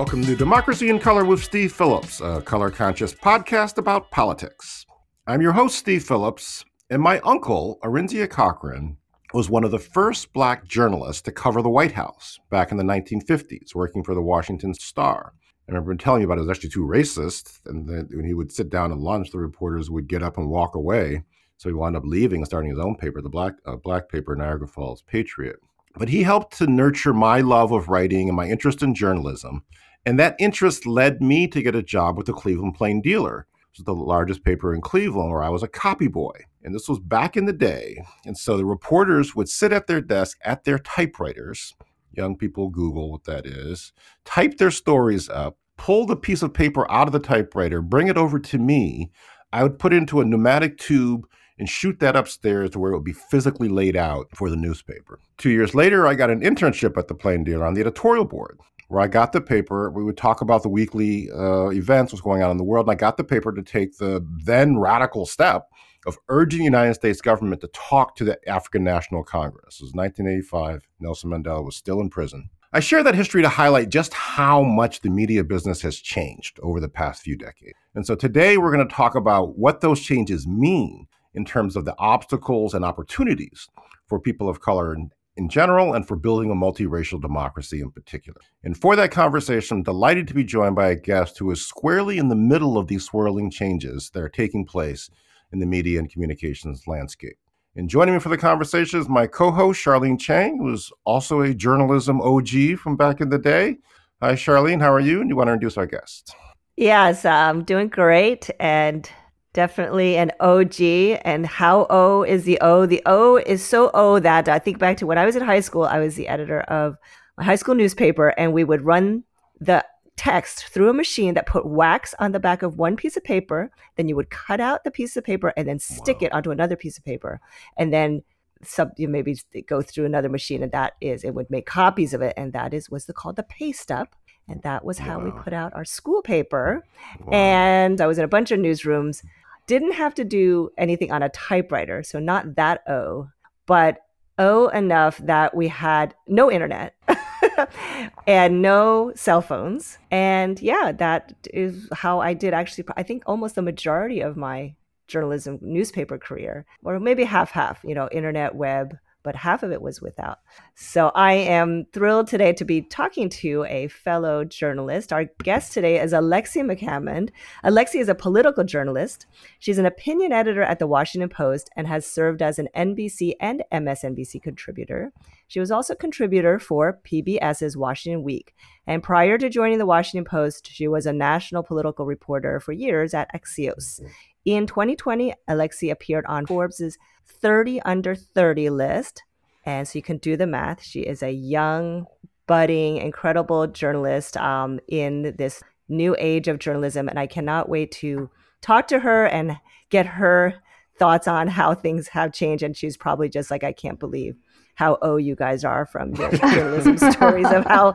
Welcome to Democracy in Color with Steve Phillips, a color conscious podcast about politics. I'm your host, Steve Phillips, and my uncle, Arinzia Cochran, was one of the first black journalists to cover the White House back in the 1950s, working for the Washington Star. I remember telling you about it, it was actually too racist. And then when he would sit down at lunch, the reporters would get up and walk away. So he wound up leaving and starting his own paper, the black, uh, black paper, Niagara Falls Patriot. But he helped to nurture my love of writing and my interest in journalism. And that interest led me to get a job with the Cleveland Plain Dealer, which is the largest paper in Cleveland, where I was a copy boy. And this was back in the day. And so the reporters would sit at their desk at their typewriters. Young people Google what that is, type their stories up, pull the piece of paper out of the typewriter, bring it over to me. I would put it into a pneumatic tube and shoot that upstairs to where it would be physically laid out for the newspaper. Two years later, I got an internship at the Plain Dealer on the editorial board where I got the paper. We would talk about the weekly uh, events, what's going on in the world. And I got the paper to take the then radical step of urging the United States government to talk to the African National Congress. It was 1985. Nelson Mandela was still in prison. I share that history to highlight just how much the media business has changed over the past few decades. And so today we're going to talk about what those changes mean in terms of the obstacles and opportunities for people of color in general and for building a multiracial democracy in particular. And for that conversation, I'm delighted to be joined by a guest who is squarely in the middle of these swirling changes that are taking place in the media and communications landscape. And joining me for the conversation is my co host, Charlene Chang, who is also a journalism OG from back in the day. Hi, Charlene. How are you? And you want to introduce our guest? Yes, I'm doing great. And Definitely an OG. And how O is the O? The O is so O that I think back to when I was in high school, I was the editor of my high school newspaper, and we would run the text through a machine that put wax on the back of one piece of paper. Then you would cut out the piece of paper and then stick wow. it onto another piece of paper. And then sub you maybe go through another machine and that is it would make copies of it and that is was the, called the paste up and that was how wow. we put out our school paper wow. and i was in a bunch of newsrooms didn't have to do anything on a typewriter, so not that O, but O enough that we had no internet and no cell phones. And yeah, that is how I did actually, I think almost the majority of my journalism newspaper career, or maybe half half, you know, internet, web, but half of it was without. So I am thrilled today to be talking to a fellow journalist. Our guest today is Alexi McCammond. Alexi is a political journalist. She's an opinion editor at the Washington Post and has served as an NBC and MSNBC contributor. She was also a contributor for PBS's Washington Week. And prior to joining the Washington Post, she was a national political reporter for years at Axios. In 2020, Alexi appeared on Forbes's 30 under 30 list. And so you can do the math. She is a young, budding, incredible journalist um, in this new age of journalism. And I cannot wait to talk to her and get her thoughts on how things have changed. And she's probably just like, I can't believe how oh you guys are from your journalism stories of how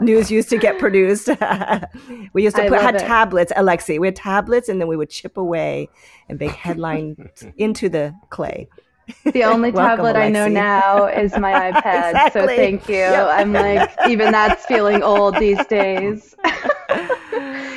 news used to get produced. we used to put had it. tablets, Alexi. We had tablets, and then we would chip away and make headlines into the clay. The only Welcome, tablet Alexi. I know now is my iPad. exactly. So thank you. Yep. I'm like, even that's feeling old these days.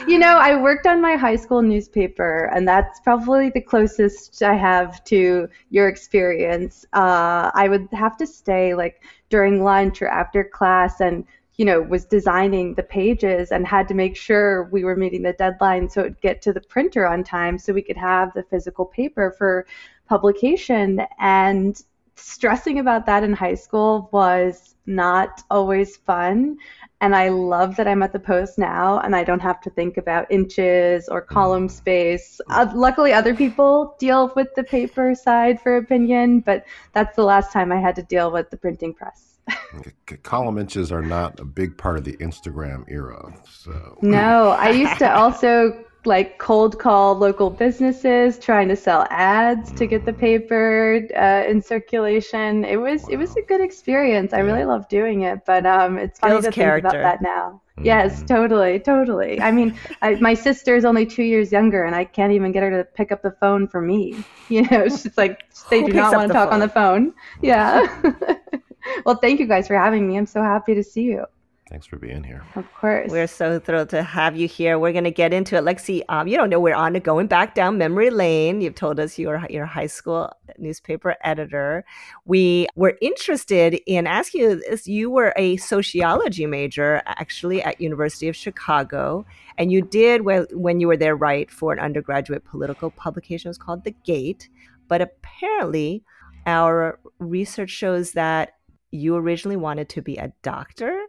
You know, I worked on my high school newspaper, and that's probably the closest I have to your experience. Uh, I would have to stay like during lunch or after class and you know, was designing the pages and had to make sure we were meeting the deadline so it would get to the printer on time so we could have the physical paper for publication. And stressing about that in high school was not always fun. And I love that I'm at the Post now and I don't have to think about inches or column space. Uh, luckily, other people deal with the paper side for opinion, but that's the last time I had to deal with the printing press. column inches are not a big part of the Instagram era. So no, I used to also like cold call local businesses trying to sell ads to get the paper uh, in circulation. It was wow. it was a good experience. I really love doing it but um it's funny Feels to character. think about that now. Mm-hmm. yes totally totally. I mean I, my sister is only two years younger and i can't even get her to pick up the phone for me. You know she's like they do not want to talk phone? on the phone. Yeah. Well thank you guys for having me. I'm so happy to see you Thanks for being here. Of course. We're so thrilled to have you here. We're going to get into it. Lexi, um, you don't know, we're on to going back down memory lane. You've told us you're your high school newspaper editor. We were interested in asking you this. You were a sociology major actually at University of Chicago. And you did, when you were there, write for an undergraduate political publication. It was called The Gate. But apparently, our research shows that you originally wanted to be a doctor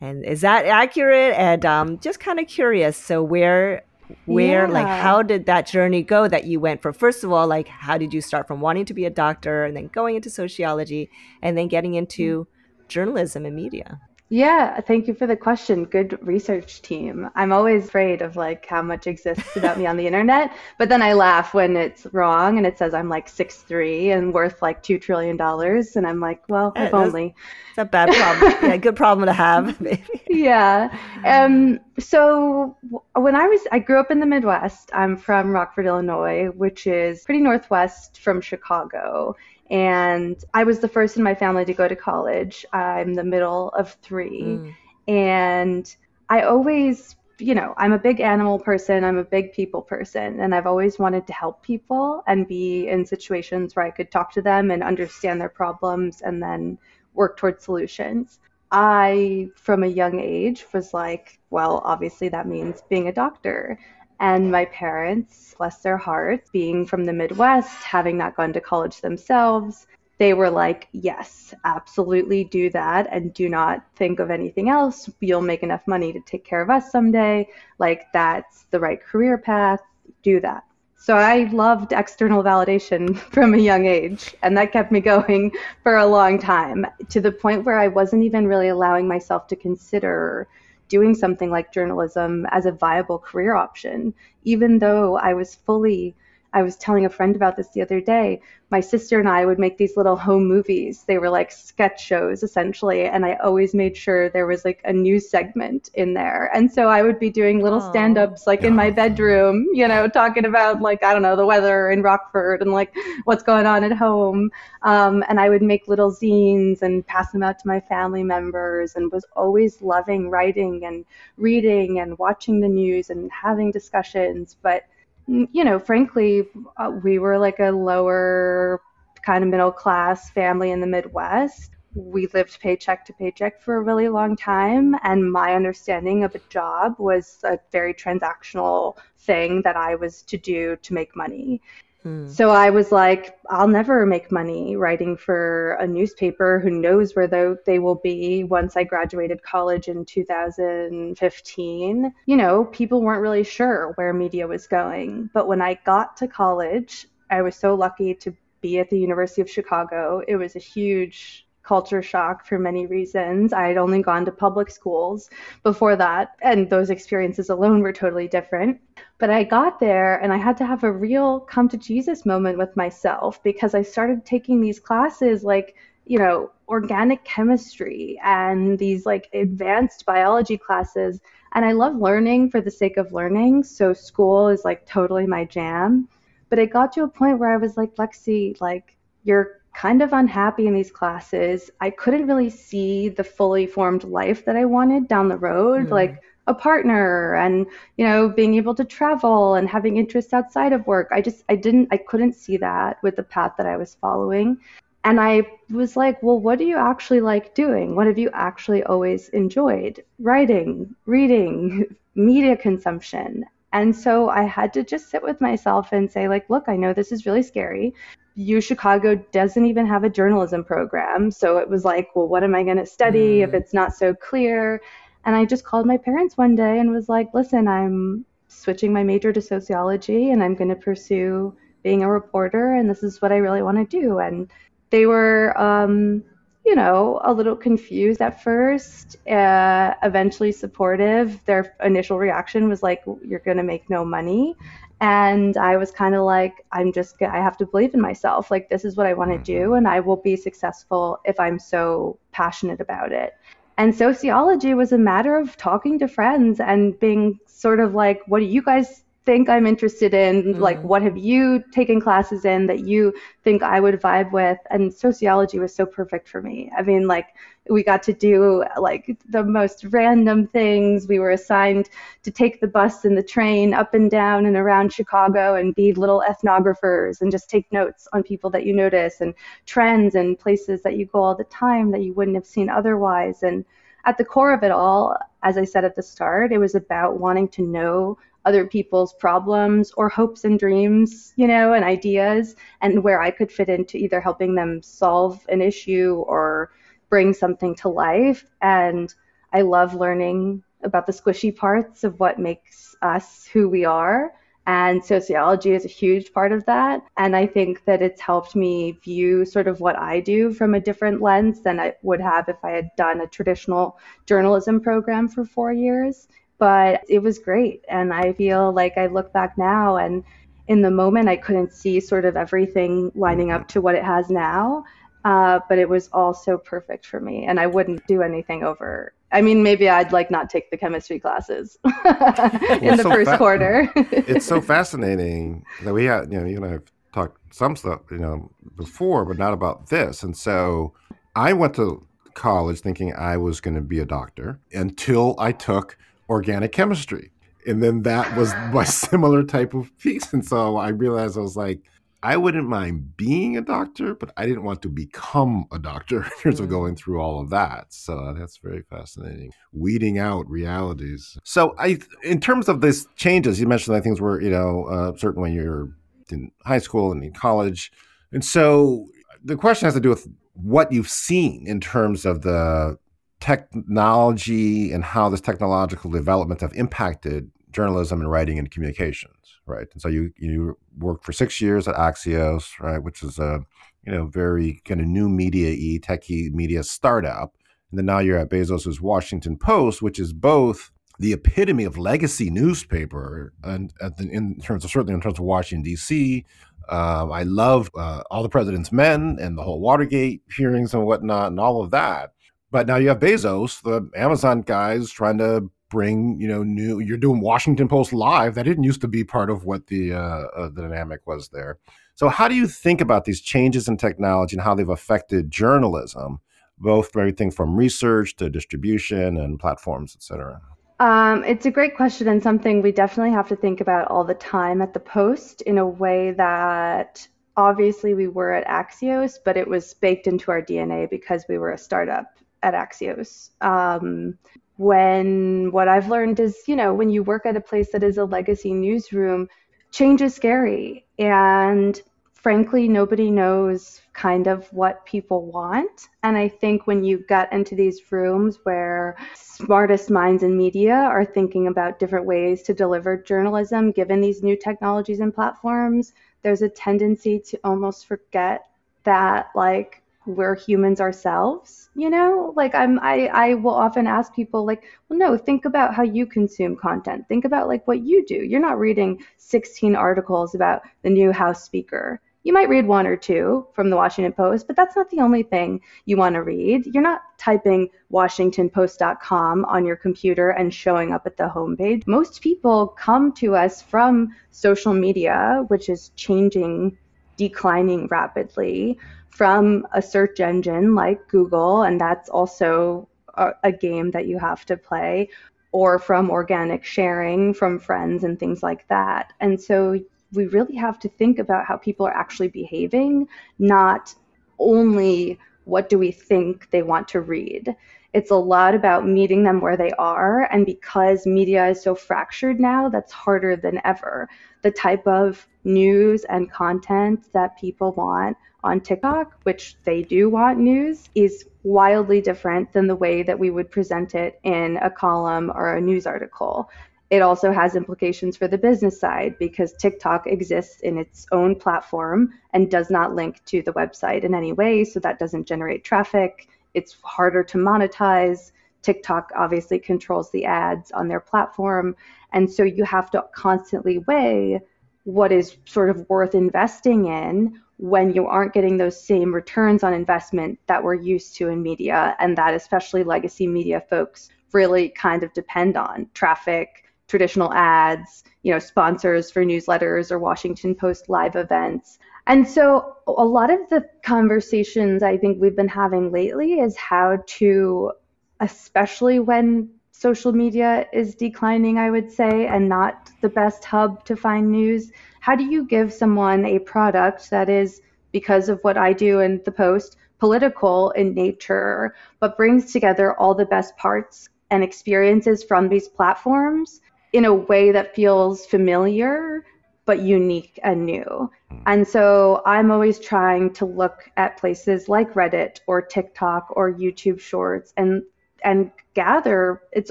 and is that accurate? And um, just kind of curious. So where where yeah. like how did that journey go that you went from first of all like how did you start from wanting to be a doctor and then going into sociology and then getting into mm. journalism and media yeah, thank you for the question. Good research team. I'm always afraid of like how much exists about me on the internet, but then I laugh when it's wrong and it says I'm like six three and worth like two trillion dollars, and I'm like, well, if only. It's a bad problem. yeah, good problem to have. yeah. Um. So when I was, I grew up in the Midwest. I'm from Rockford, Illinois, which is pretty northwest from Chicago, and I was the first in my family to go to college. I'm the middle of three. Mm. And I always, you know, I'm a big animal person, I'm a big people person, and I've always wanted to help people and be in situations where I could talk to them and understand their problems and then work towards solutions. I, from a young age, was like, well, obviously that means being a doctor. And my parents, bless their hearts, being from the Midwest, having not gone to college themselves, they were like, yes, absolutely do that and do not think of anything else. You'll make enough money to take care of us someday. Like, that's the right career path. Do that. So I loved external validation from a young age, and that kept me going for a long time to the point where I wasn't even really allowing myself to consider doing something like journalism as a viable career option, even though I was fully I was telling a friend about this the other day. My sister and I would make these little home movies. They were like sketch shows essentially, and I always made sure there was like a news segment in there. And so I would be doing little oh. stand-ups like in my bedroom, you know, talking about like I don't know the weather in Rockford and like what's going on at home. Um, and I would make little zines and pass them out to my family members, and was always loving writing and reading and watching the news and having discussions, but you know, frankly, uh, we were like a lower kind of middle class family in the Midwest. We lived paycheck to paycheck for a really long time, and my understanding of a job was a very transactional thing that I was to do to make money. Hmm. So I was like, I'll never make money writing for a newspaper. Who knows where they, they will be once I graduated college in 2015? You know, people weren't really sure where media was going. But when I got to college, I was so lucky to be at the University of Chicago. It was a huge culture shock for many reasons. I had only gone to public schools before that, and those experiences alone were totally different. But I got there and I had to have a real come to Jesus moment with myself because I started taking these classes like, you know, organic chemistry and these like advanced biology classes. And I love learning for the sake of learning. So school is like totally my jam. But it got to a point where I was like, Lexi, like, you're kind of unhappy in these classes. I couldn't really see the fully formed life that I wanted down the road, mm. like a partner and, you know, being able to travel and having interests outside of work. I just I didn't I couldn't see that with the path that I was following. And I was like, well, what do you actually like doing? What have you actually always enjoyed? Writing, reading, media consumption. And so I had to just sit with myself and say, like, look, I know this is really scary. U Chicago doesn't even have a journalism program. So it was like, well, what am I going to study mm. if it's not so clear? And I just called my parents one day and was like, listen, I'm switching my major to sociology and I'm going to pursue being a reporter and this is what I really want to do. And they were, um, you know, a little confused at first, uh, eventually supportive. Their initial reaction was like, you're going to make no money and i was kind of like i'm just i have to believe in myself like this is what i want to do mm-hmm. and i will be successful if i'm so passionate about it and sociology was a matter of talking to friends and being sort of like what do you guys think I'm interested in. Mm-hmm. Like, what have you taken classes in that you think I would vibe with? And sociology was so perfect for me. I mean, like, we got to do like the most random things. We were assigned to take the bus and the train up and down and around Chicago and be little ethnographers and just take notes on people that you notice and trends and places that you go all the time that you wouldn't have seen otherwise. And at the core of it all, as I said at the start, it was about wanting to know other people's problems or hopes and dreams, you know, and ideas, and where I could fit into either helping them solve an issue or bring something to life. And I love learning about the squishy parts of what makes us who we are. And sociology is a huge part of that. And I think that it's helped me view sort of what I do from a different lens than I would have if I had done a traditional journalism program for four years but it was great. And I feel like I look back now and in the moment I couldn't see sort of everything lining up to what it has now. Uh, but it was all so perfect for me and I wouldn't do anything over. I mean, maybe I'd like not take the chemistry classes in the so first fa- quarter. it's so fascinating that we had, you know, you and I have talked some stuff, you know, before, but not about this. And so I went to college thinking I was going to be a doctor until I took organic chemistry. And then that was my similar type of piece. And so I realized I was like, I wouldn't mind being a doctor, but I didn't want to become a doctor in terms of mm. going through all of that. So that's very fascinating. Weeding out realities. So I, in terms of these changes, you mentioned that things were, you know, uh, certain when you're in high school and in college. And so the question has to do with what you've seen in terms of the technology and how this technological development have impacted journalism and writing and communications, right? And so you you worked for six years at Axios, right, which is a you know very kind of new media e techie media startup, and then now you're at Bezos's Washington Post, which is both the epitome of legacy newspaper, and in terms of certainly in terms of Washington D.C. Uh, I love uh, all the president's men and the whole Watergate hearings and whatnot, and all of that. But now you have Bezos, the Amazon guys, trying to bring you know new. You're doing Washington Post live. That didn't used to be part of what the uh, uh, the dynamic was there. So how do you think about these changes in technology and how they've affected journalism, both everything from research to distribution and platforms, et cetera? Um, it's a great question and something we definitely have to think about all the time at the Post in a way that obviously we were at Axios, but it was baked into our DNA because we were a startup at Axios. Um, when what I've learned is, you know, when you work at a place that is a legacy newsroom, change is scary. And frankly, nobody knows kind of what people want. And I think when you get into these rooms where smartest minds in media are thinking about different ways to deliver journalism, given these new technologies and platforms, there's a tendency to almost forget that, like, we're humans ourselves you know? Like i'm i i will often ask people like well no think about how you consume content. Think about like what you do. You're not reading 16 articles about the new house speaker. You might read one or two from the washington post but that's not the only thing you want to read. You're not typing washingtonpost.com on your computer and showing up at the homepage. Most people come to us from social media which is changing declining rapidly from a search engine like Google, and that's also a, a, game that you have to play, or from organic sharing from friends and things like that. And so we really have to think about how people are actually behaving, not only what do we think they want to read. It's a lot about meeting them where they are. And because media is so fractured now, that's harder than ever. The type of news and content that people want on TikTok, which they do want news, is wildly different than the way that we would present it in a column or a news article. It also has implications for the business side because TikTok exists in its own platform and does not link to the website in any way, so that doesn't generate traffic. It's harder to monetize. TikTok obviously controls the ads on their platform. And so you have to constantly weigh what is sort of worth investing in when you aren't getting those same returns on investment that we're used to in media and that especially legacy media folks really kind of depend on traffic traditional ads, you know, sponsors for newsletters or Washington Post live events. And so a lot of the conversations I think we've been having lately is how to, especially when social media is declining, I would say, and not the best hub to find news, how do you give someone a product that is, because of what I do in the Post, political in nature, but brings together all the best parts and experiences from these platforms in a way that feels familiar but unique and new. Hmm. And so I'm always trying to look at places like Reddit or TikTok or YouTube Shorts and and gather it's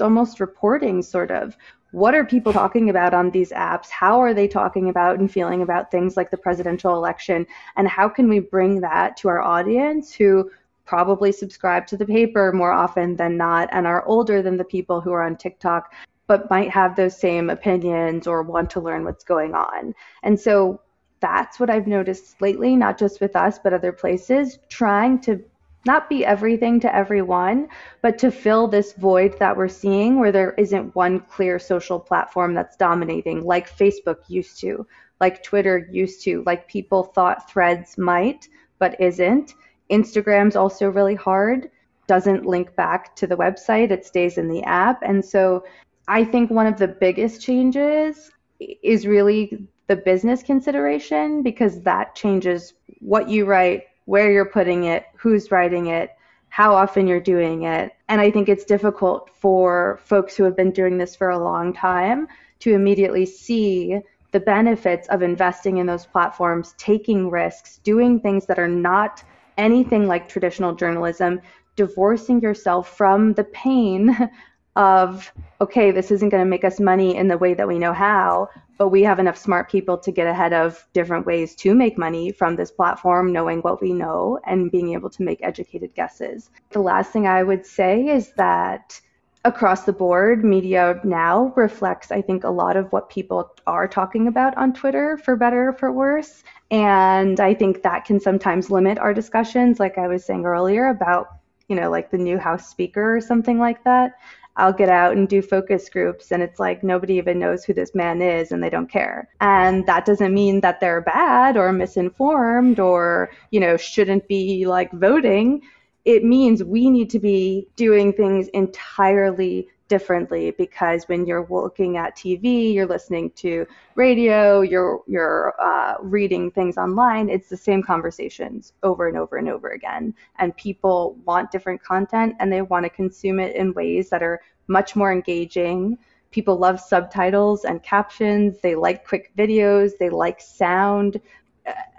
almost reporting sort of what are people talking about on these apps? How are they talking about and feeling about things like the presidential election? And how can we bring that to our audience who probably subscribe to the paper more often than not and are older than the people who are on TikTok, but might have those same opinions or want to learn what's going on? And so that's what I've noticed lately, not just with us, but other places, trying to not be everything to everyone, but to fill this void that we're seeing where there isn't one clear social platform that's dominating, like Facebook used to, like Twitter used to, like people thought threads might, but isn't. Instagram's also really hard, doesn't link back to the website, it stays in the app. And so I think one of the biggest changes is really the business consideration because that changes what you write where you're putting it, who's writing it, how often you're doing it. And I think it's difficult for folks who have been doing this for a long time to immediately see the benefits of investing in those platforms, taking risks, doing things that are not anything like traditional journalism, divorcing yourself from the pain of, okay, this isn't going to make us money in the way that we know how, but we have enough smart people to get ahead of different ways to make money from this platform, knowing what we know and being able to make educated guesses. The last thing I would say is that across the board, media now reflects, I think, a lot of what people are talking about on Twitter, for better or for worse. And I think that can sometimes limit our discussions, like I was saying earlier about, you know, like the new House Speaker or something like that. I'll get out and do focus groups and it's like nobody even knows who this man is and they don't care. And that doesn't mean that they're bad or misinformed or, you know, shouldn't be like voting. It means we need to be doing things entirely differently because when you're looking at TV, you're listening to radio, you're you're uh, reading things online. It's the same conversations over and over and over again, and people want different content and they want to consume it in ways that are much more engaging. People love subtitles and captions. They like quick videos. They like sound.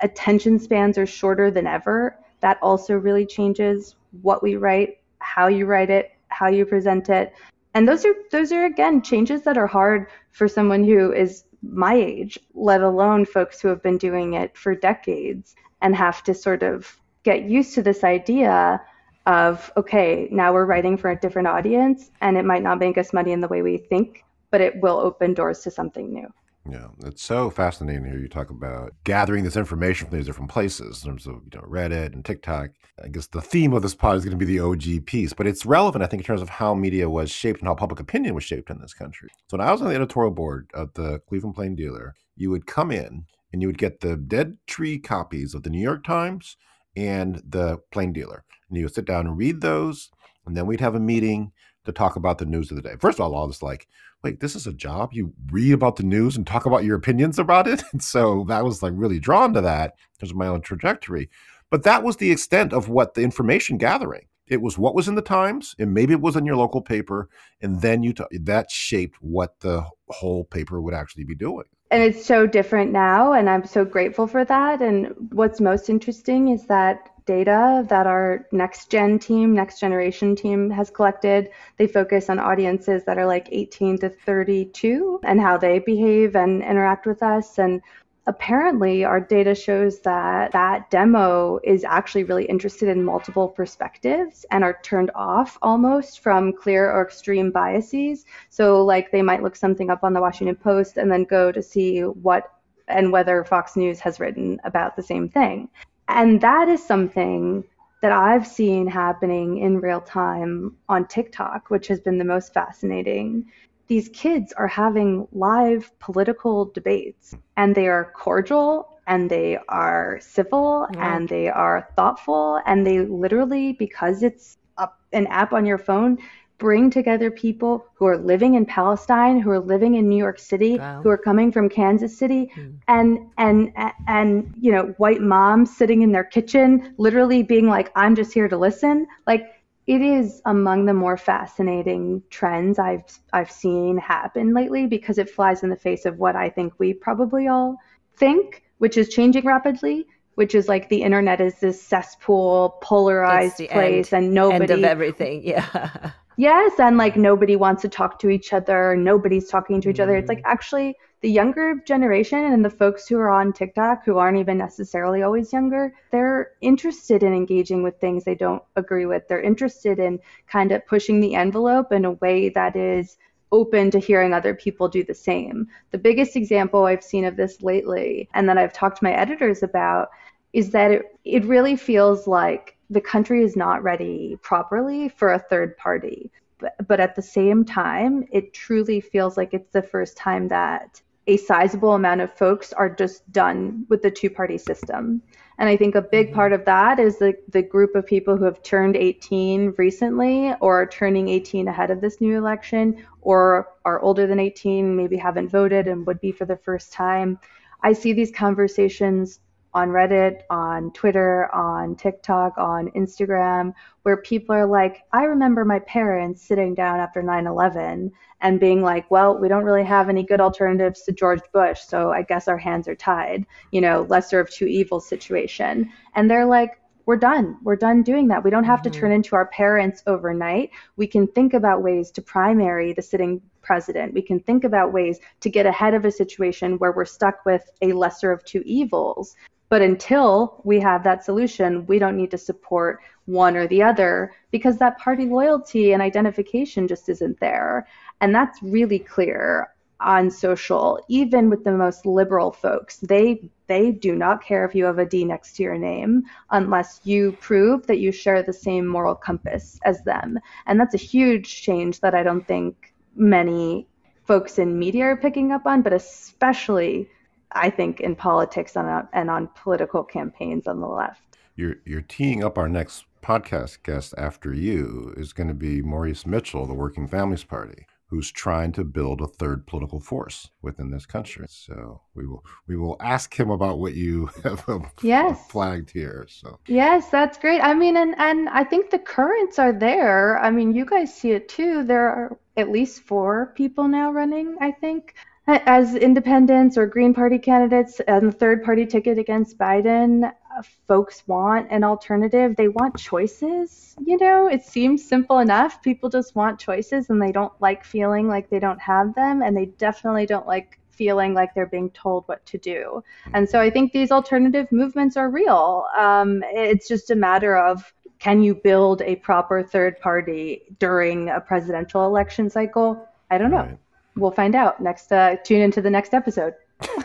Attention spans are shorter than ever. That also really changes what we write, how you write it, how you present it and those are those are again changes that are hard for someone who is my age let alone folks who have been doing it for decades and have to sort of get used to this idea of okay now we're writing for a different audience and it might not make us money in the way we think but it will open doors to something new yeah, it's so fascinating here. You talk about gathering this information from these different places in terms of you know Reddit and TikTok. I guess the theme of this pod is going to be the OG piece, but it's relevant, I think, in terms of how media was shaped and how public opinion was shaped in this country. So when I was on the editorial board of the Cleveland Plain Dealer, you would come in and you would get the dead tree copies of the New York Times and the Plain Dealer, and you would sit down and read those, and then we'd have a meeting to talk about the news of the day. First of all, all this like wait, this is a job? You read about the news and talk about your opinions about it? And so that was like really drawn to that because of my own trajectory. But that was the extent of what the information gathering. It was what was in the Times, and maybe it was in your local paper, and then you t- that shaped what the whole paper would actually be doing. And it's so different now, and I'm so grateful for that. And what's most interesting is that data that our next gen team, next generation team has collected. They focus on audiences that are like 18 to 32 and how they behave and interact with us. And apparently, our data shows that that demo is actually really interested in multiple perspectives and are turned off almost from clear or extreme biases. So, like, they might look something up on the Washington Post and then go to see what and whether Fox News has written about the same thing. And that is something that I've seen happening in real time on TikTok, which has been the most fascinating. these kids are having live political debates and they are cordial and they are civil yeah. and they are thoughtful and they literally because it's a, an app on your phone bring together people who are living in Palestine, who are living in New York City, wow. who are coming from Kansas City, mm. and and and you know, white moms sitting in their kitchen, literally being like, "I'm just here to listen." Like it is among the more fascinating trends I've I've seen happen lately because it flies in the face of what I think we probably all think, which is changing rapidly which is like the internet is this cesspool, polarized place, end, and nobody end of everything. Yeah. Yes, and like nobody wants to talk to each other, nobody's talking to each other. It's like mm. actually the younger generation and the folks who are on TikTok who aren't even necessarily always younger, they're interested in engaging with things they don't agree with. They're interested in kind of pushing the envelope in a way that is open to hearing other people do the same. The biggest example I've seen of this lately, and that I've talked to my editors about, is that it, it really feels like the country is not ready properly for a third party. But, but at the same time, it truly feels like it's the first time that a sizable amount of folks are just done with the two party system. And I think a big mm-hmm. part of that is the, the group of people who have turned 18 recently or are turning 18 ahead of this new election or are older than 18, maybe haven't voted and would be for the first time. I see these conversations on Reddit, on Twitter, on TikTok, on Instagram, where people are like, I remember my parents sitting down after 9 11 and being like, well, we don't really have any good alternatives to George Bush, so I guess our hands are tied, you know, lesser of two evils situation. And they're like, we're done. We're done doing that. We don't have mm-hmm. to turn into our parents overnight. We can think about ways to primary the sitting president. We can think about ways to get ahead of a situation where we're stuck with a lesser of two evils. But until we have that solution, we don't need to support one or the other because that party loyalty and identification just isn't there. And that's really clear on social, even with the most liberal folks. They they do not care if you have a D next to your name unless you prove that you share the same moral compass as them. And that's a huge change that I don't think many folks in media are picking up on, but especially I think, in politics and on, and on political campaigns on the left. You're, you're teeing up our next podcast guest after you is going to be Maurice Mitchell, the Working Families Party, who's trying to build a third political force within this country. So we will we will ask him about what you have um, yes. flagged here. So yes, that's great. I mean, and and I think the currents are there. I mean, you guys see it too. There are at least four people now running. I think as independents or Green Party candidates and the third party ticket against Biden, uh, folks want an alternative. They want choices. You know, it seems simple enough. People just want choices and they don't like feeling like they don't have them. And they definitely don't like feeling like they're being told what to do. And so I think these alternative movements are real. Um, it's just a matter of can you build a proper third party during a presidential election cycle? I don't know. Right we'll find out next. Uh, tune into the next episode.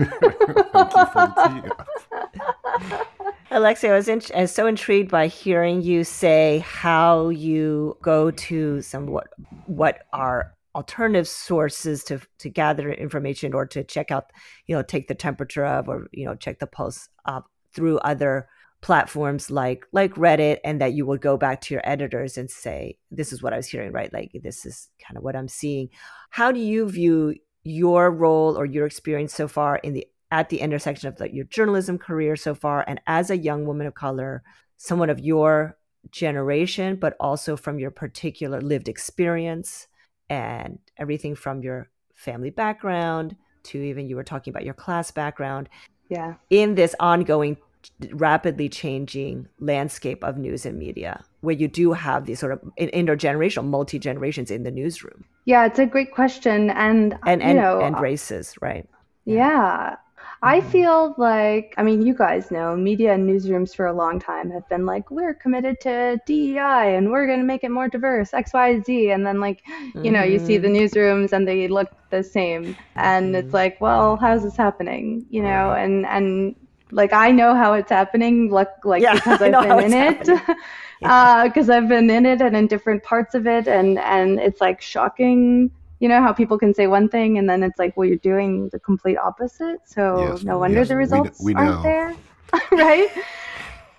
Alexia, I was, in, I was so intrigued by hearing you say how you go to some what what are alternative sources to to gather information or to check out, you know, take the temperature of or you know check the pulse up through other platforms like like Reddit and that you would go back to your editors and say this is what I was hearing right? Like this is kind of what I'm seeing. How do you view your role or your experience so far in the at the intersection of like your journalism career so far and as a young woman of color someone of your generation but also from your particular lived experience and everything from your family background to even you were talking about your class background yeah. in this ongoing rapidly changing landscape of news and media where you do have these sort of intergenerational multi generations in the newsroom yeah it's a great question and and and, know, and races right yeah, yeah. I mm-hmm. feel like, I mean, you guys know media and newsrooms for a long time have been like, we're committed to DEI and we're going to make it more diverse, X, Y, Z. And then, like, mm-hmm. you know, you see the mm-hmm. newsrooms and they look the same. And mm-hmm. it's like, well, how's this happening? You know, and, and like I know how it's happening, like like yeah, because I've been in it, because uh, I've been in it and in different parts of it, and and it's like shocking You know how people can say one thing and then it's like, well, you're doing the complete opposite. So yes, no wonder yes, the results we, we aren't there, right?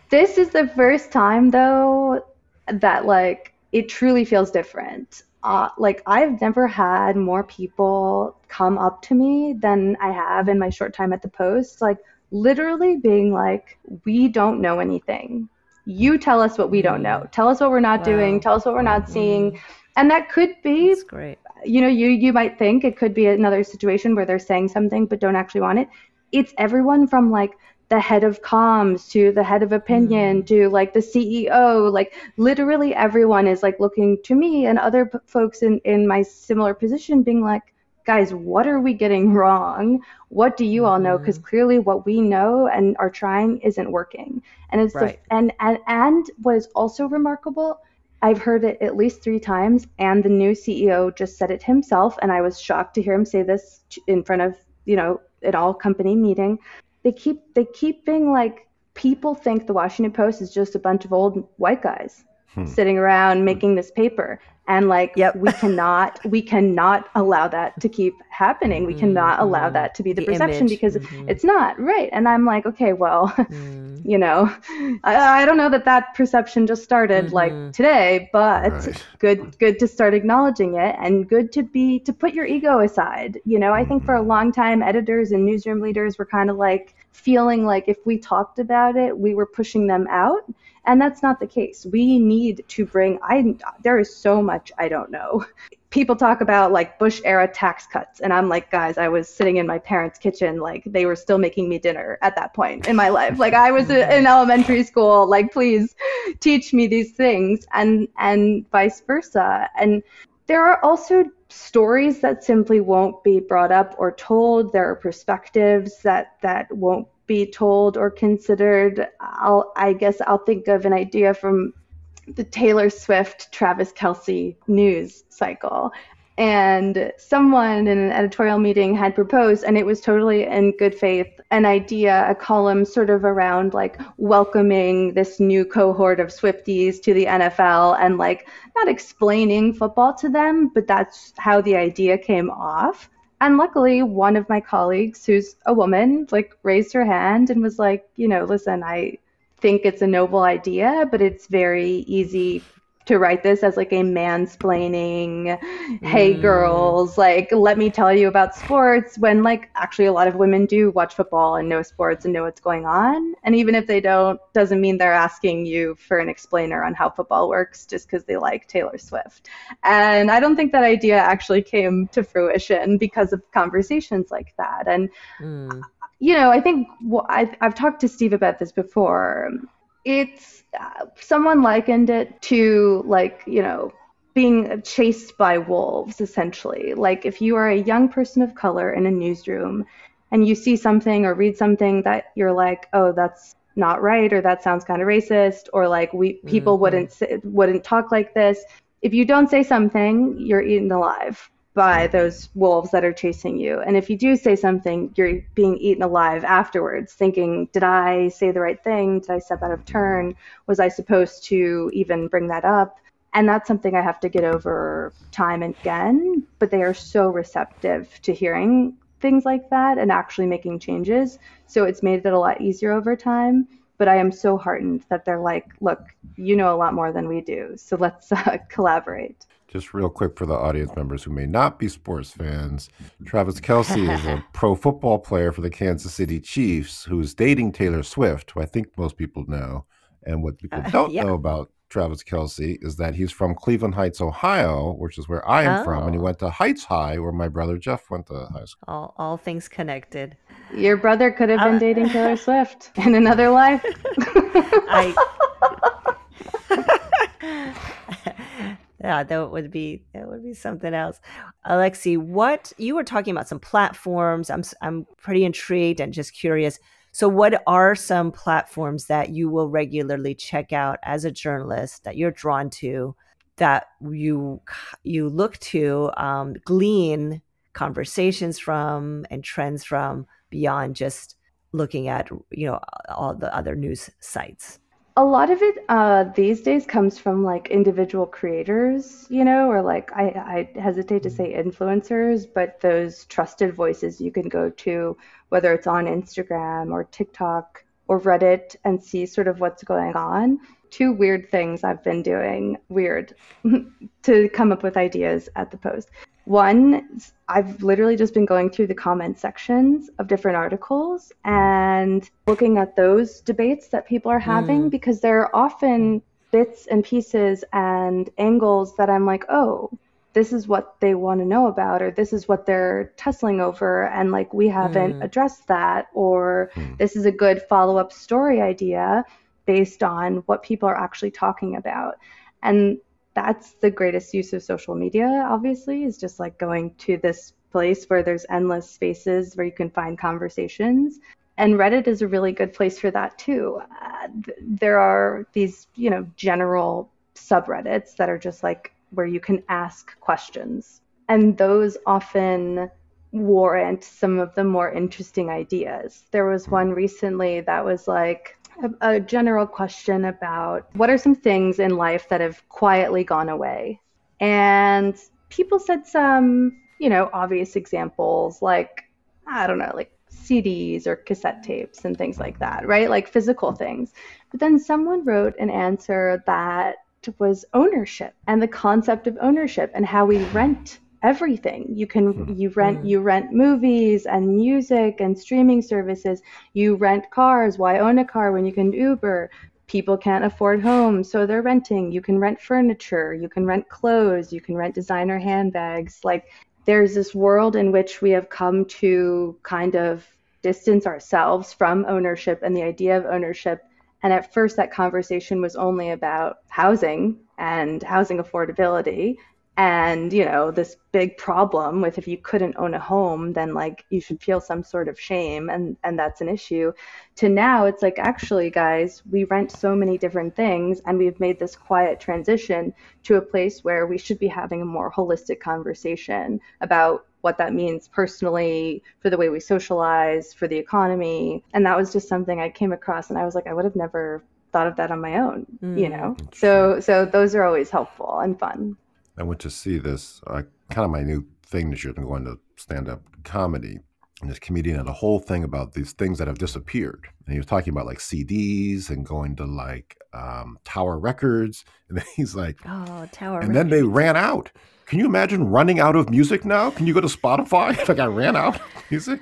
This is the first time though that like it truly feels different. Uh, like I've never had more people come up to me than I have in my short time at the post. Like literally being like, we don't know anything. You tell us what we don't know. Mm. Tell us what we're not wow. doing. Tell us what we're not seeing. Mm. And that could be That's great. You know, you you might think it could be another situation where they're saying something but don't actually want it. It's everyone from like the head of comms to the head of opinion mm. to like the CEO like literally everyone is like looking to me and other p- folks in in my similar position being like guys what are we getting wrong? What do you all know? Because mm-hmm. clearly what we know and are trying isn't working. And it's right. the, and, and and what is also remarkable I've heard it at least three times, and the new CEO just said it himself, and I was shocked to hear him say this in front of you know an all company meeting. They keep they keep being like people think the Washington Post is just a bunch of old white guys hmm. sitting around making this paper and like yep. we cannot we cannot allow that to keep happening we cannot mm-hmm. allow that to be the, the perception image. because mm-hmm. it's not right and i'm like okay well mm. you know I, I, don't know that that perception just started mm-hmm. like today but right. good good to start acknowledging it and good to be to put your ego aside you know i think for a mm-hmm. long time editors and newsroom leaders were kind of like feeling like if we talked about it we were pushing them out and that's not the case. We need to bring I there is so much I don't know. People talk about like Bush era tax cuts and I'm like, guys, I was sitting in my parents' kitchen like they were still making me dinner at that point in my life. Like I was in elementary school, like please teach me these things and and vice versa. And there are also stories that simply won't be brought up or told. There are perspectives that that won't be told or considered. I'll, I guess I'll think of an idea from the Taylor Swift Travis Kelce news cycle. And someone in an editorial meeting had proposed, and it was totally in good faith, an idea, a column sort of around like welcoming this new cohort of Swifties to the NFL and like not explaining football to them, but that's how the idea came off. And luckily, one of my colleagues, who's a woman, like raised her hand and was like, you know, listen, I think it's a noble idea, but it's very easy to write this as like a mansplaining, hey mm. girls, like let me tell you about sports when like actually a lot of women do watch football and know sports and know what's going on. And even if they don't, doesn't mean they're asking you for an explainer on how football works just because they like Taylor Swift. And I don't think that idea actually came to fruition because of conversations like that. And mm. you know, I think well, I've, I've talked to Steve about this before. It's someone likened it to like you know being chased by wolves essentially like if you are a young person of color in a newsroom and you see something or read something that you're like oh that's not right or that sounds kind of racist or like we people mm-hmm. wouldn't wouldn't talk like this if you don't say something you're eaten alive by those wolves that are chasing you. And if you do say something, you're being eaten alive afterwards, thinking, did I say the right thing? Did I step out of turn? Was I supposed to even bring that up? And that's something I have to get over time and again. But they are so receptive to hearing things like that and actually making changes. So it's made it a lot easier over time. But I am so heartened that they're like, look, you know a lot more than we do. So let's uh, collaborate just real quick for the audience members who may not be sports fans, Travis Kelce is a pro football player for the Kansas City Chiefs who's dating Taylor Swift, who I think most people know. And what people uh, don't yeah. know about Travis Kelce is that he's from Cleveland Heights, Ohio, which is where I am oh. from, and he oh. went to Heights High, where my brother Jeff went to high school. All, all things connected. Your brother could have been uh, dating Taylor Swift in another life. I yeah, that would be that would be something else. Alexi, what you were talking about some platforms. I'm I'm pretty intrigued and just curious. So, what are some platforms that you will regularly check out as a journalist that you're drawn to, that you you look to um, glean conversations from and trends from beyond just looking at you know all the other news sites? A lot of it uh, these days comes from like individual creators, you know, or like I, I hesitate to say influencers, but those trusted voices you can go to, whether it's on Instagram or TikTok or Reddit, and see sort of what's going on. Two weird things I've been doing, weird, to come up with ideas at the post. One, I've literally just been going through the comment sections of different articles and looking at those debates that people are having mm. because there are often bits and pieces and angles that I'm like, oh, this is what they want to know about, or this is what they're tussling over, and like we haven't mm. addressed that, or mm. this is a good follow up story idea based on what people are actually talking about. And that's the greatest use of social media, obviously, is just like going to this place where there's endless spaces where you can find conversations. And Reddit is a really good place for that too. Uh, th- there are these, you know, general subreddits that are just like where you can ask questions. And those often warrant some of the more interesting ideas. There was one recently that was like, a, general question about what are some things in life that have quietly gone away? And people said some, you know, obvious examples like, I don't know, like CDs or cassette tapes and things like that, right? Like physical things. But then someone wrote an answer that was ownership and the concept of ownership and how we rent everything. You can hmm. you rent hmm. you rent movies and music and streaming services. You rent cars. Why own a car when you can uber? People can't afford homes so they're renting. You can rent furniture. You can rent clothes. You can rent designer handbags. Like there's this world in which we have come to kind of distance ourselves from ownership and the idea of ownership. And at first that conversation was only about housing and housing affordability and you know this big problem with if you couldn't own a home then like you should feel some sort of shame and and that's an issue. To now it's like actually guys we rent so many different things and we've made this quiet transition to a place where we should be having a more holistic conversation about what that means personally for the way we socialize for the economy. And that was just something i came across and i was like i would have never thought of that on my own mm. you know? so so those are always helpful and fun I went to see this, uh, kind of my new thing this year. I'm going to stand up comedy. And this comedian had a whole thing about these things that have disappeared. And he was talking about like CDs and going to like um, Tower Records. And then he's like, Oh, Tower And then they ran out. Can you imagine running out of music now? Can you go to Spotify? like I ran out of music.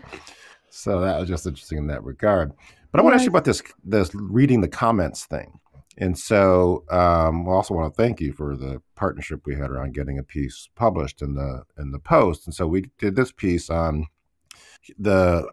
So that was just interesting in that regard. But I want to ask you about this this reading the comments thing. And so um, also want to thank you for the partnership we had around getting a piece published in the in the Post. And so we did this piece on the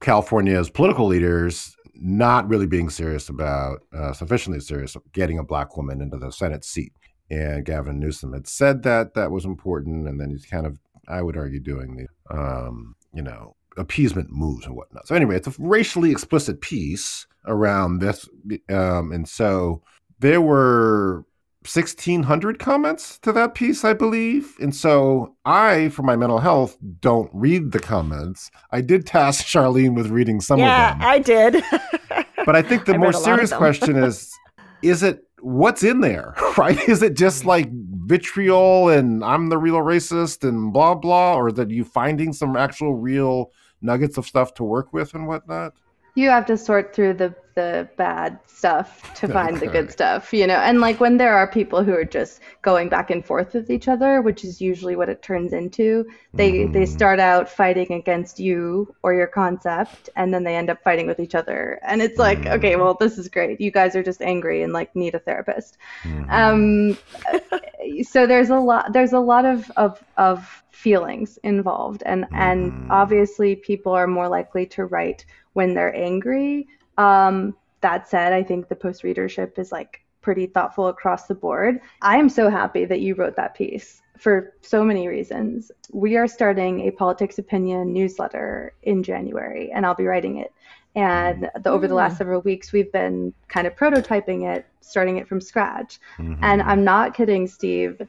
California's political leaders not really being serious about uh, sufficiently serious getting a black woman into the Senate seat. And Gavin Newsom had said that that was important, and then he's kind of, I would argue, doing the, um, you know, appeasement moves and whatnot. So anyway, it's a racially explicit piece around this, um, and so there were 1600 comments to that piece i believe. And so i for my mental health don't read the comments. I did task charlene with reading some yeah, of them. Yeah, i did. But i think the more serious question is is it what's in there right? Is it just like vitriol and i'm the real racist and blah blah or that you finding some actual real nuggets of stuff to work with and whatnot? You have to sort through the the bad stuff to find okay. the good stuff, you know. And like when there are people who are just going back and forth with each other, which is usually what it turns into, they mm-hmm. they start out fighting against you or your concept, and then they end up fighting with each other. And it's like, mm-hmm. okay, well, this is great. You guys are just angry and like need a therapist. Mm-hmm. Um, so there's a lot there's a lot of of of feelings involved and mm. and mm-hmm. obviously people are more likely to write when they're angry um, that said i think the post readership is like pretty thoughtful across the board. I am so happy that you wrote that piece for so many reasons. We are starting a politics opinion newsletter in january and i'll be writing it. And the, over the last mm. several weeks we've been kind of prototyping it starting it from scratch. Mm-hmm. and i'm not kidding steve.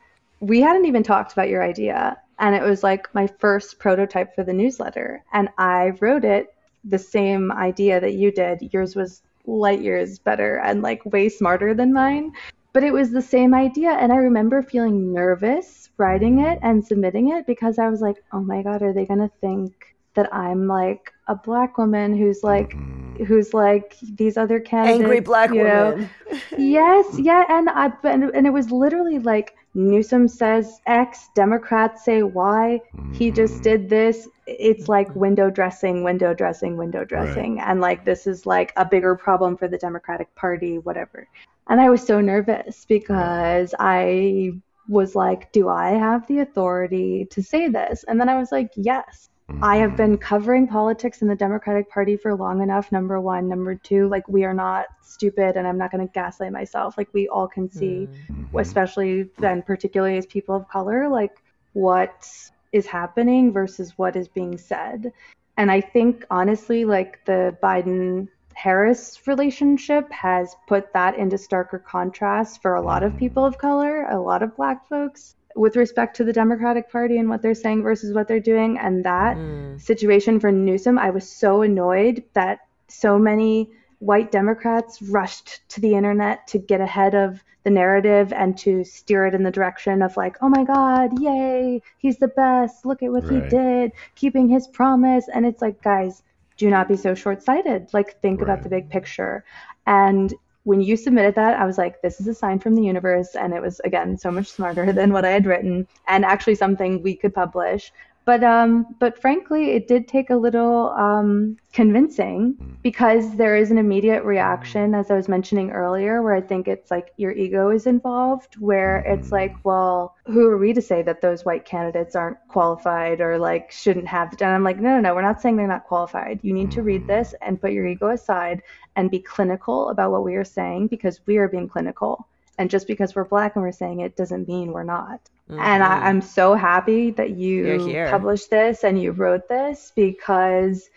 We hadn't even talked about your idea and it was like my first prototype for the newsletter. And i wrote it the same idea that you did yours was light years better and like way smarter than mine. But it was the same idea. And I remember feeling nervous writing it and submitting it because I was like, oh my God, are they going to think that I'm like a black woman who's like, mm-hmm. Who's like these other candidates? Angry black you woman. yes. Yeah. And I, and, and it was literally like, Newsom says X, Democrats say Y. Mm-hmm. He just mm-hmm. did this. It's like window dressing, window dressing, window dressing. Right. And like this is like a bigger problem for the Democratic Party, whatever. And I was so nervous because I was like, do I have the authority to say this? And then I was like, yes. I have been mm-hmm. covering politics in the Democratic Party for long enough. Number one. Number two, like, we are not stupid, and I'm not going to gaslight myself. Like, we all can see, mm-hmm. especially then, particularly as people of color, like, what is happening versus what is being said. And I think, honestly, like, the Biden Harris relationship has put that into starker contrast for a lot of people of color, a lot of black folks with respect to the Democratic Party and what they're saying versus what they're doing. And that mm. situation for Newsom, I was so annoyed that so many white Democrats rushed to the internet to get ahead of the narrative and to steer it in the direction of like, oh my God, yay, he's the best. Look at what right. he did, keeping his promise. And it's like, guys, do not be so short sighted. Like, think right. about the big picture. And when you submitted that, I was like, this is a sign from the universe. And it was, again, so much smarter than what I had written and actually something we could publish. But um, but frankly, it did take a little um, convincing hmm. because there is an immediate reaction, as I was mentioning earlier, where I think it's like your ego is involved, where it's hmm. like, well, who are we to say that those white candidates aren't qualified or like shouldn't have? And I'm like, no, no, no, we're not saying they're not qualified. You need to read hmm. this and put your ego aside and be clinical about what we are saying because we are being clinical. And just because we're black and we're saying it doesn't mean we're not. Mm-hmm. And I, am so happy that you published this and you wrote this because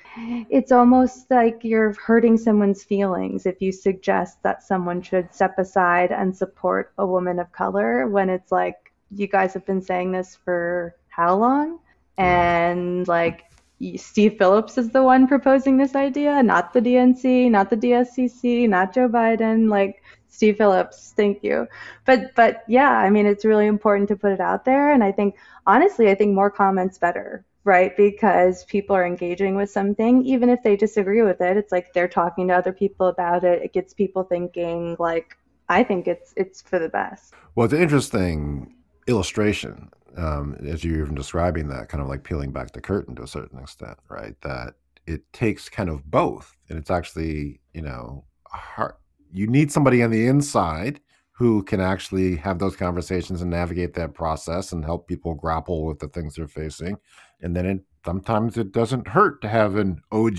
it's almost like you're hurting someone's feelings if you suggest that someone should step aside and support a woman of color when it's like you guys have been saying this for how long? And like Steve Phillips is the one proposing this idea, not the DNC, not the DSCC, not Joe Biden. Like Steve Phillips, thank you. But but yeah, I mean it's really important to put it out there and I think honestly I think more comments better, right? Because people are engaging with something even if they disagree with it. It's like they're talking to other people about it. It gets people thinking like I think it's it's for the best. Well, it's an interesting illustration um, as you're even describing that, kind of like peeling back the curtain to a certain extent, right? That it takes kind of both, and it's actually, you know, hard. You need somebody on the inside who can actually have those conversations and navigate that process and help people grapple with the things they're facing. And then it sometimes it doesn't hurt to have an OG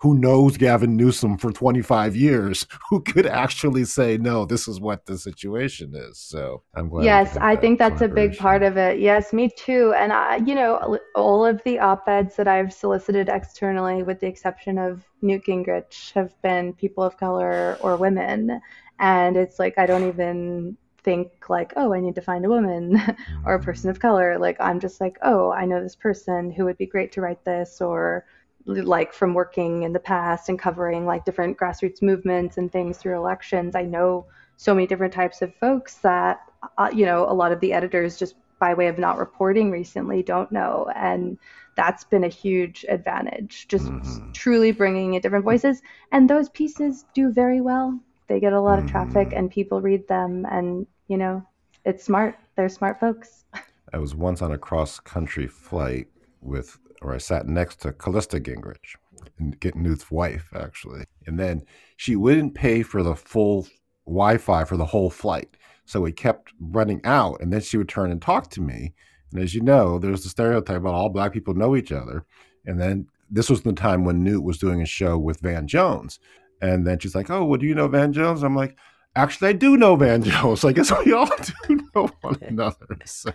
who knows Gavin Newsom for 25 years who could actually say, no, this is what the situation is. So I'm glad. Yes, I think that's a big part of it. Yes, me too. And I, you know, all of the op eds that I've solicited externally, with the exception of Newt Gingrich, have been people of color or women. And it's like, I don't even think like, oh, I need to find a woman or a person of color. Like I'm just like, oh, I know this person who would be great to write this or like from working in the past and covering like different grassroots movements and things through elections. I know so many different types of folks that uh, you know a lot of the editors just by way of not reporting recently don't know and that's been a huge advantage just mm-hmm. truly bringing in different voices and those pieces do very well they get a lot of traffic mm-hmm. and people read them and you know, it's smart. They're smart folks. I was once on a cross country flight with, or I sat next to Callista Gingrich, and get Newt's wife, actually. And then she wouldn't pay for the full Wi Fi for the whole flight. So we kept running out, and then she would turn and talk to me. And as you know, there's the stereotype about all black people know each other. And then this was the time when Newt was doing a show with Van Jones. And then she's like, Oh, well, do you know Van Jones? I'm like, Actually, I do know Van Jones. I guess we all do know one another. So.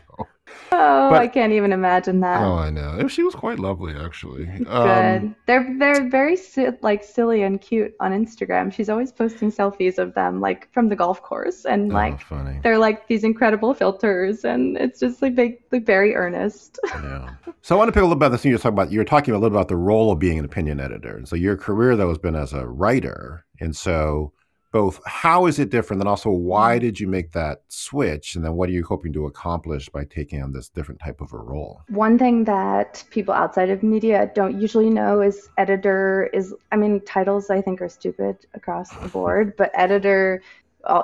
Oh, but, I can't even imagine that. Oh, I know. She was quite lovely, actually. Good. Um, they're they're very like silly and cute on Instagram. She's always posting selfies of them, like from the golf course, and oh, like funny. they're like these incredible filters, and it's just like big, like very earnest. Yeah. So I want to pick a little bit about this thing you're talking about. You're talking a little about the role of being an opinion editor, and so your career though has been as a writer, and so both how is it different and also why mm-hmm. did you make that switch and then what are you hoping to accomplish by taking on this different type of a role one thing that people outside of media don't usually know is editor is i mean titles i think are stupid across the board but editor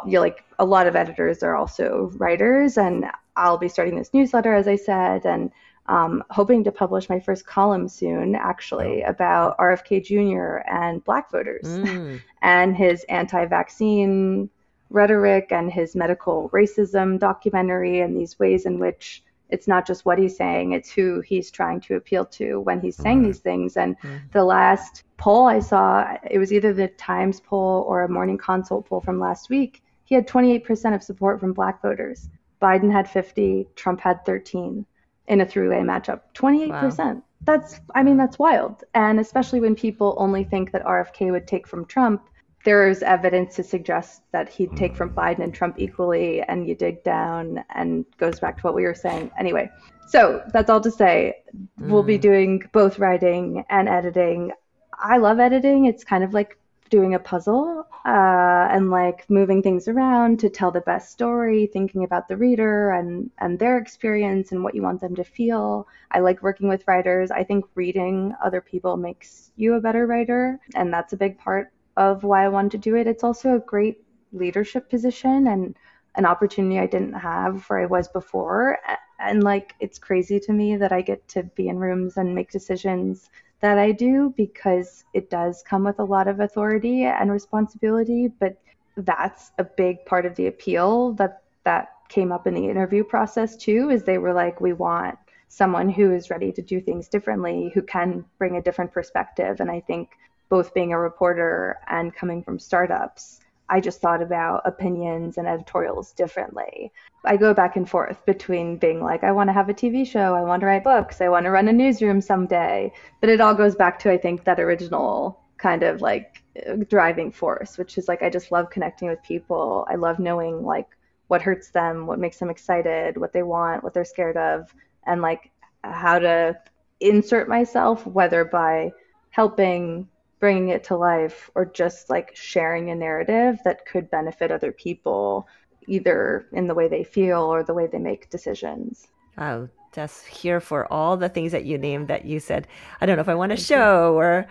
you like a lot of editors are also writers and i'll be starting this newsletter as i said and um, hoping to publish my first column soon, actually, oh. about RFK Jr. and black voters mm. And his anti vaccine rhetoric and his medical racism documentary and these ways in which it's not just what he's saying, it's who he's trying to appeal to when he's saying right. these things. And mm. the last poll I saw, it was either the Times poll or a Morning Consult poll from last week. He had 28% of support from black voters. Biden had 50, Trump had 13 in a three-way matchup. 28%. Wow. That's I mean that's wild. And especially when people only think that RFK would take from Trump, there is evidence to suggest that he'd take from Biden and Trump equally and you dig down and goes back to what we were saying. Anyway, so that's all to say we'll be mm. doing both writing and editing. I love editing. It's kind of like doing a puzzle uh, and like moving things around to tell the best story, thinking about the reader and and their experience and what you want them to feel. I like working with writers. I think reading other people makes you a better writer, and that's a big part of why I wanted to do it. It's also a great leadership position and an opportunity I didn't have where I was before. And like it's crazy to me that I get to be in rooms and make decisions that I do because it does come with a lot of authority and responsibility, but that's a big part of the appeal that that came up in the interview process too is they were like we want someone who is ready to do things differently, who can bring a different perspective. And I think both being a reporter and coming from startups I just thought about opinions and editorials differently. I go back and forth between being like, I want to have a TV show, I want to write books, I want to run a newsroom someday. But it all goes back to, I think, that original kind of like driving force, which is like, I just love connecting with people. I love knowing like what hurts them, what makes them excited, what they want, what they're scared of, and like how to insert myself, whether by helping bringing it to life or just like sharing a narrative that could benefit other people either in the way they feel or the way they make decisions. Oh, just here for all the things that you named that you said, I don't know if I want a show or,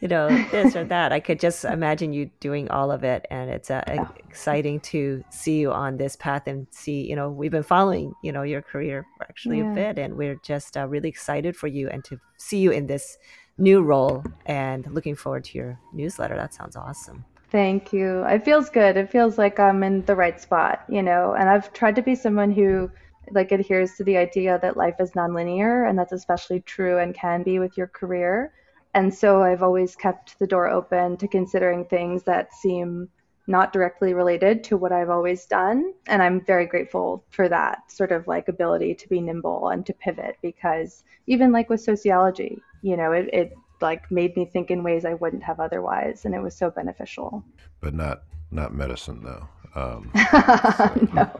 you know, this or that. I could just imagine you doing all of it. And it's uh, oh. exciting to see you on this path and see, you know, we've been following, you know, your career actually yeah. a bit. And we're just uh, really excited for you and to see you in this new role and looking forward to your newsletter. That sounds awesome. Thank you. It feels good. It feels like I'm in the right spot, you know, and I've tried to be someone who like adheres to the idea that life is nonlinear and that's especially true and can be with your career. And so I've always kept the door open to considering things that seem not directly related to what I've always done. And I'm very grateful for that sort of like ability to be nimble and to pivot because even like with sociology, you know, it, it like made me think in ways I wouldn't have otherwise. And it was so beneficial. But not, not medicine though. Um, no,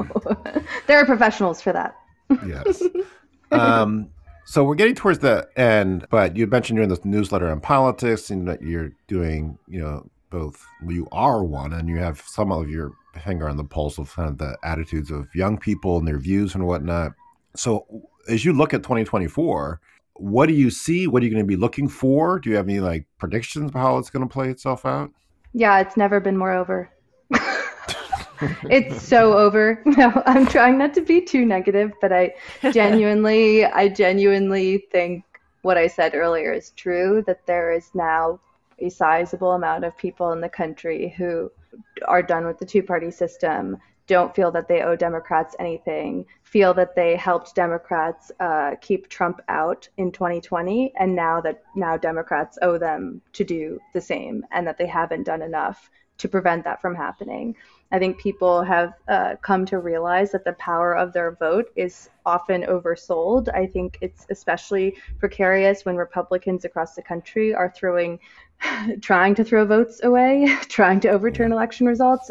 there are professionals for that. yes. Um, so we're getting towards the end, but you mentioned you're in this newsletter on politics and that you're doing, you know, both you are one and you have some of your finger on the pulse of kind of the attitudes of young people and their views and whatnot. So as you look at 2024, what do you see? What are you going to be looking for? Do you have any like predictions of how it's going to play itself out? Yeah, it's never been more over. it's so over. No, I'm trying not to be too negative, but I genuinely, I genuinely think what I said earlier is true that there is now a sizable amount of people in the country who are done with the two party system don't feel that they owe Democrats anything, feel that they helped Democrats uh, keep Trump out in 2020, and now that now Democrats owe them to do the same, and that they haven't done enough to prevent that from happening. I think people have uh, come to realize that the power of their vote is often oversold. I think it's especially precarious when Republicans across the country are throwing, trying to throw votes away, trying to overturn election results.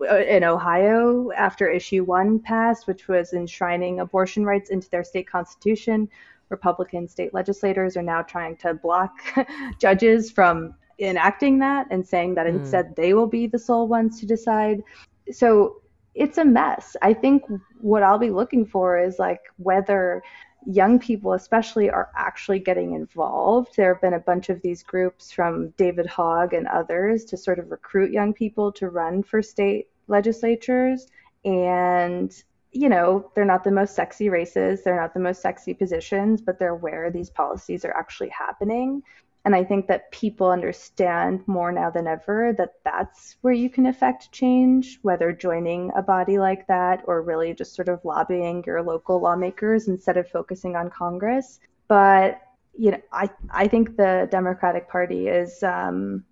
Uh, in Ohio, after issue one passed, which was enshrining abortion rights into their state constitution, Republican state legislators are now trying to block judges from enacting that and saying that mm. instead they will be the sole ones to decide. So it's a mess. I think what I'll be looking for is like whether young people especially are actually getting involved. There have been a bunch of these groups from David Hogg and others to sort of recruit young people to run for state legislatures and you know, they're not the most sexy races, they're not the most sexy positions, but they're where these policies are actually happening. And I think that people understand more now than ever that that's where you can affect change, whether joining a body like that or really just sort of lobbying your local lawmakers instead of focusing on Congress. But you know, I I think the Democratic Party is um,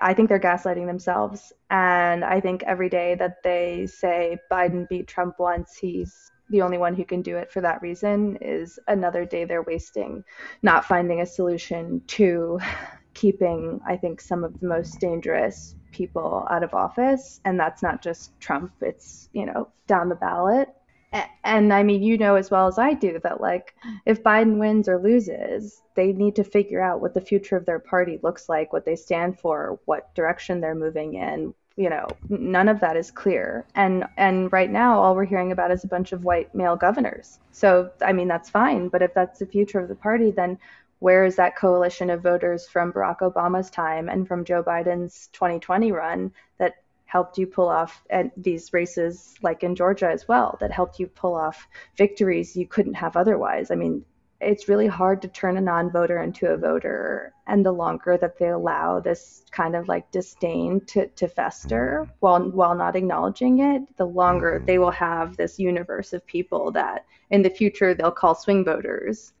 I think they're gaslighting themselves, and I think every day that they say Biden beat Trump once, he's the only one who can do it for that reason is another day they're wasting not finding a solution to keeping i think some of the most dangerous people out of office. And that's not just trump. It's you know down the ballot. And i mean you know as well as i do that like if biden wins or loses they need to figure out what the future of their party looks like what they stand for what direction they're moving in you know none of that is clear. And and right now all we're hearing about is a bunch of white male governors. So i mean that's fine. But if that's the future of the party then where is that coalition of voters from barack obama's time and from joe biden's 2020 run that helped you pull off at these races like in georgia as well that helped you pull off victories you couldn't have otherwise? I mean it's really hard to turn a non-voter into a voter and the longer that they allow this kind of like disdain to, to fester while while not acknowledging it the longer mm-hmm. they will have this universe of people that in the future they'll call swing voters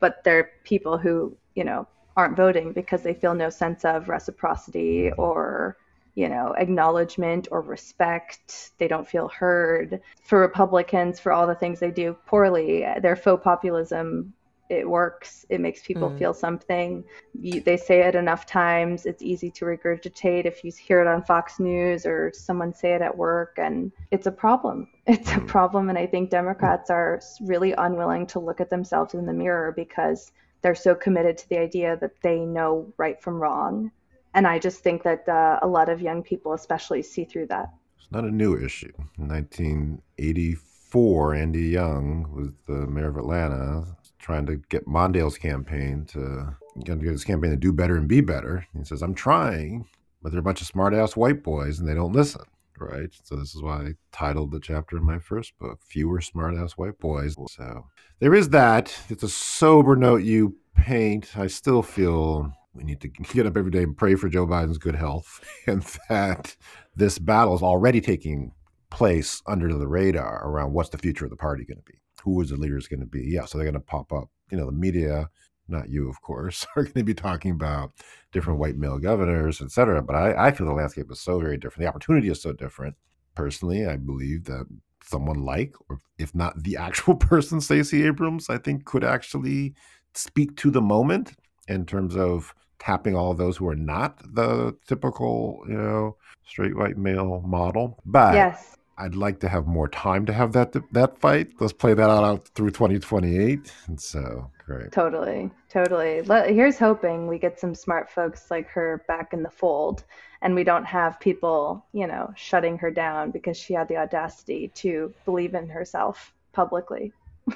but they're people who you know aren't voting because they feel no sense of reciprocity or you know, acknowledgement or respect. They don't feel heard. For Republicans, for all the things they do poorly, their faux populism it works. It makes people mm. feel something. You, they say it enough times. It's easy to regurgitate if you hear it on Fox News or someone say it at work, and it's a problem. It's a mm. problem, and I think Democrats are really unwilling to look at themselves in the mirror because they're so committed to the idea that they know right from wrong. And I just think that uh, a lot of young people, especially, see through that. It's not a new issue. In 1984, Andy Young was the mayor of Atlanta trying to get Mondale's campaign to get his campaign to do better and be better. He says, I'm trying, but they're a bunch of smart ass white boys and they don't listen. Right. So this is why I titled the chapter in my first book, Fewer Smart Ass White Boys. So there is that. It's a sober note you paint. I still feel we need to get up every day and pray for Joe Biden's good health and that this battle is already taking place under the radar around what's the future of the party going to be who is the leader is going to be. Yeah, so they're going to pop up. You know, the media, not you, of course, are going to be talking about different white male governors, et cetera. But I, I feel the landscape is so very different. The opportunity is so different. Personally, I believe that someone like, or if not the actual person, Stacey Abrams, I think could actually speak to the moment in terms of tapping all those who are not the typical, you know, straight white male model. But yes. I'd like to have more time to have that that fight. Let's play that out through 2028. And so, great. Totally, totally. Here's hoping we get some smart folks like her back in the fold, and we don't have people, you know, shutting her down because she had the audacity to believe in herself publicly.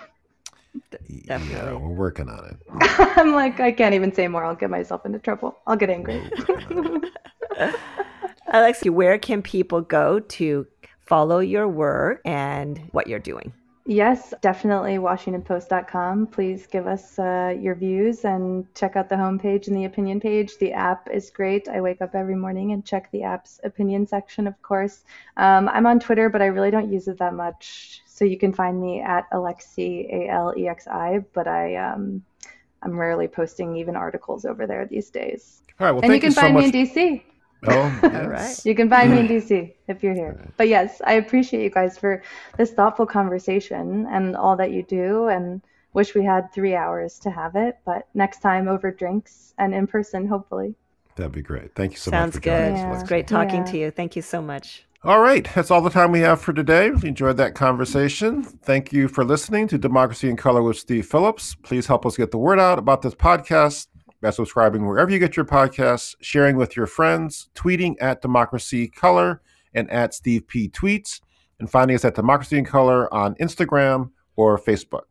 Definitely. Yeah, we're working on it. I'm like, I can't even say more. I'll get myself into trouble. I'll get angry. Alexi, where can people go to follow your work and what you're doing. Yes, definitely WashingtonPost.com. Please give us uh, your views and check out the homepage and the opinion page. The app is great. I wake up every morning and check the app's opinion section, of course. Um, I'm on Twitter, but I really don't use it that much. So you can find me at Alexi, A L E X I, but I, um, I'm rarely posting even articles over there these days. All right. Well, and you can you find so me in DC. Oh, yes. all right. You can find me in DC if you're here. Right. But yes, I appreciate you guys for this thoughtful conversation and all that you do and wish we had three hours to have it, but next time over drinks and in person, hopefully. That'd be great. Thank you so Sounds much Sounds good. us. It's great talking yeah. to you. Thank you so much. All right, that's all the time we have for today. We enjoyed that conversation. Thank you for listening to Democracy in Color with Steve Phillips. Please help us get the word out about this podcast by subscribing wherever you get your podcasts, sharing with your friends, tweeting at Democracy Color and at Steve P. Tweets, and finding us at Democracy in Color on Instagram or Facebook.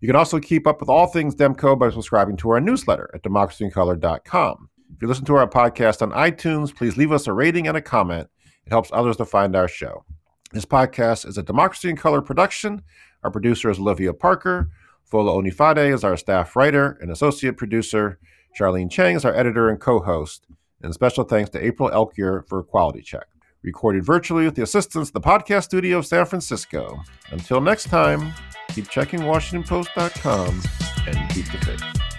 You can also keep up with all things Demco by subscribing to our newsletter at democracyincolor.com. If you listen to our podcast on iTunes, please leave us a rating and a comment. It helps others to find our show. This podcast is a Democracy in Color production. Our producer is Olivia Parker. Fola Onifade is our staff writer and associate producer. Charlene Chang is our editor and co host. And special thanks to April Elkier for quality check. Recorded virtually with the assistance of the podcast studio of San Francisco. Until next time, keep checking WashingtonPost.com and keep the faith.